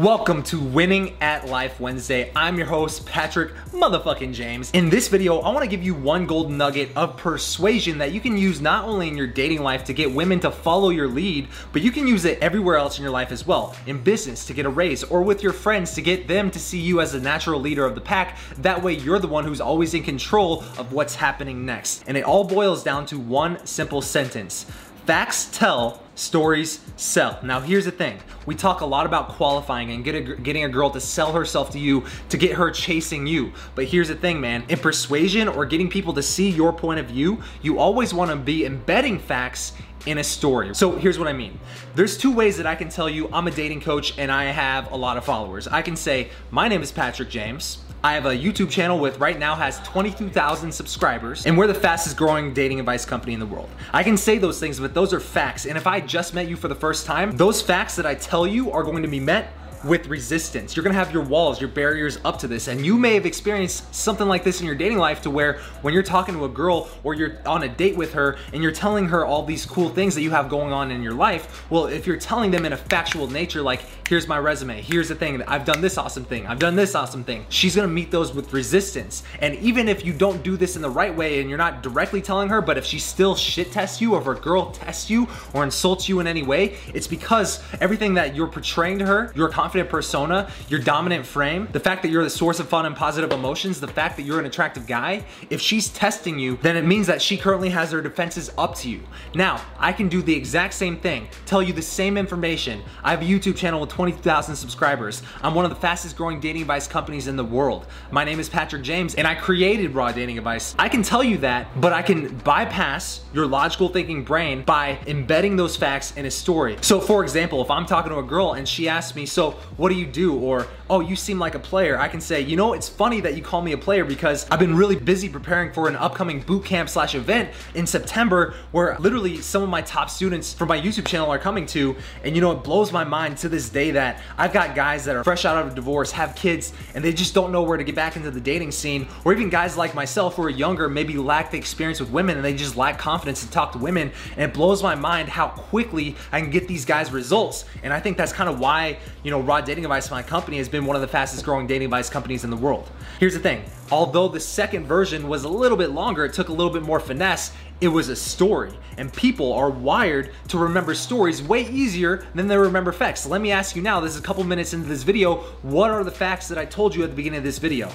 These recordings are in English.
Welcome to Winning at Life Wednesday. I'm your host, Patrick motherfucking James. In this video, I wanna give you one golden nugget of persuasion that you can use not only in your dating life to get women to follow your lead, but you can use it everywhere else in your life as well. In business to get a raise, or with your friends to get them to see you as the natural leader of the pack. That way, you're the one who's always in control of what's happening next. And it all boils down to one simple sentence Facts tell, stories sell. Now, here's the thing we talk a lot about qualifying and get a, getting a girl to sell herself to you to get her chasing you. But here's the thing, man in persuasion or getting people to see your point of view, you always want to be embedding facts in a story. So here's what I mean. There's two ways that I can tell you I'm a dating coach and I have a lot of followers. I can say, my name is Patrick James. I have a YouTube channel with right now has 22,000 subscribers, and we're the fastest growing dating advice company in the world. I can say those things, but those are facts. And if I just met you for the first time, those facts that I tell you are going to be met with resistance. You're gonna have your walls, your barriers up to this. And you may have experienced something like this in your dating life to where when you're talking to a girl or you're on a date with her and you're telling her all these cool things that you have going on in your life, well, if you're telling them in a factual nature, like, here's my resume, here's the thing, I've done this awesome thing, I've done this awesome thing, she's gonna meet those with resistance. And even if you don't do this in the right way and you're not directly telling her, but if she still shit tests you or if a girl tests you or insults you in any way, it's because everything that you're portraying to her, your confidence confident persona, your dominant frame, the fact that you're the source of fun and positive emotions, the fact that you're an attractive guy, if she's testing you, then it means that she currently has her defenses up to you. Now, I can do the exact same thing, tell you the same information. I have a YouTube channel with 20,000 subscribers. I'm one of the fastest growing dating advice companies in the world. My name is Patrick James and I created Raw Dating Advice. I can tell you that, but I can bypass your logical thinking brain by embedding those facts in a story. So for example, if I'm talking to a girl and she asks me, so what do you do? Or, oh, you seem like a player. I can say, you know, it's funny that you call me a player because I've been really busy preparing for an upcoming boot camp slash event in September where literally some of my top students from my YouTube channel are coming to. And you know, it blows my mind to this day that I've got guys that are fresh out of a divorce, have kids, and they just don't know where to get back into the dating scene. Or even guys like myself who are younger, maybe lack the experience with women and they just lack confidence to talk to women. And it blows my mind how quickly I can get these guys results. And I think that's kind of why, you know, Raw Dating Advice, my company, has been one of the fastest growing dating advice companies in the world. Here's the thing although the second version was a little bit longer, it took a little bit more finesse, it was a story. And people are wired to remember stories way easier than they remember facts. So let me ask you now, this is a couple minutes into this video, what are the facts that I told you at the beginning of this video?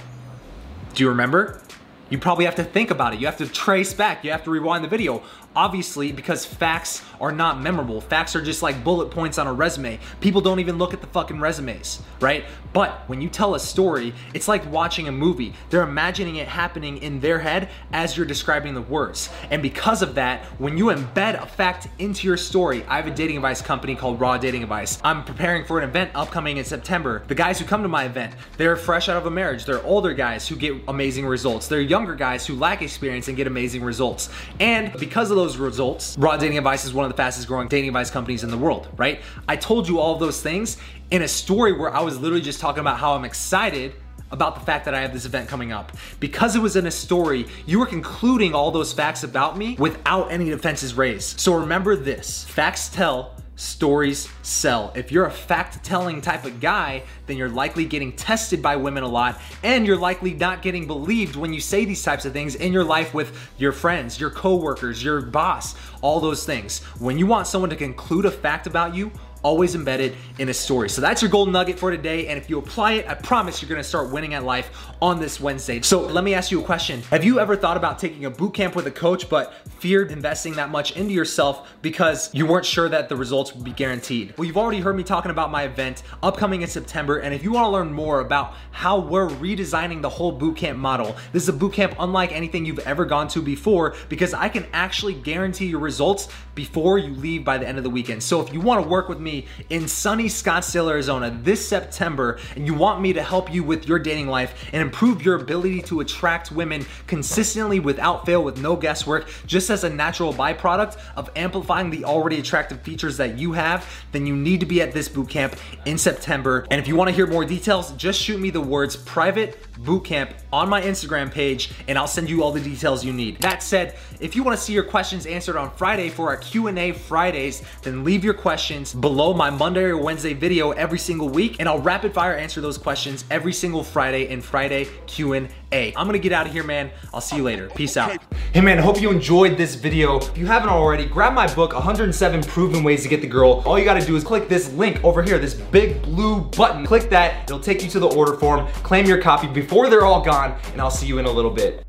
Do you remember? You probably have to think about it. You have to trace back. You have to rewind the video. Obviously, because facts are not memorable. Facts are just like bullet points on a resume. People don't even look at the fucking resumes, right? But when you tell a story, it's like watching a movie. They're imagining it happening in their head as you're describing the words. And because of that, when you embed a fact into your story, I have a dating advice company called Raw Dating Advice. I'm preparing for an event upcoming in September. The guys who come to my event, they're fresh out of a marriage. They're older guys who get amazing results. They're younger guys who lack experience and get amazing results. And because of those results, Raw Dating Advice is one of the fastest growing dating advice companies in the world, right? I told you all of those things in a story where I was literally just talking about how I'm excited about the fact that I have this event coming up. Because it was in a story, you were concluding all those facts about me without any defenses raised. So remember this facts tell, stories sell. If you're a fact telling type of guy, then you're likely getting tested by women a lot and you're likely not getting believed when you say these types of things in your life with your friends, your coworkers, your boss, all those things. When you want someone to conclude a fact about you, always embedded in a story. So that's your golden nugget for today. And if you apply it, I promise you're gonna start winning at life on this Wednesday. So let me ask you a question. Have you ever thought about taking a boot camp with a coach, but feared investing that much into yourself because you weren't sure that the results would be guaranteed? Well, you've already heard me talking about my event upcoming in September. And if you wanna learn more about how we're redesigning the whole boot camp model, this is a boot camp unlike anything you've ever gone to before because I can actually guarantee your results before you leave by the end of the weekend. So if you wanna work with me in sunny Scottsdale, Arizona this September, and you want me to help you with your dating life and improve your ability to attract women consistently without fail with no guesswork, just as a natural byproduct of amplifying the already attractive features that you have, then you need to be at this bootcamp in September. And if you want to hear more details, just shoot me the words private bootcamp on my Instagram page and I'll send you all the details you need. That said, if you want to see your questions answered on Friday for our Q&A Fridays, then leave your questions below my Monday or Wednesday video every single week, and I'll rapid fire answer those questions every single Friday in Friday Q&A. I'm gonna get out of here, man. I'll see you later. Peace out. Hey man, hope you enjoyed this video. If you haven't already, grab my book, 107 Proven Ways to Get the Girl. All you gotta do is click this link over here, this big blue button. Click that, it'll take you to the order form. Claim your copy before they're all gone, and I'll see you in a little bit.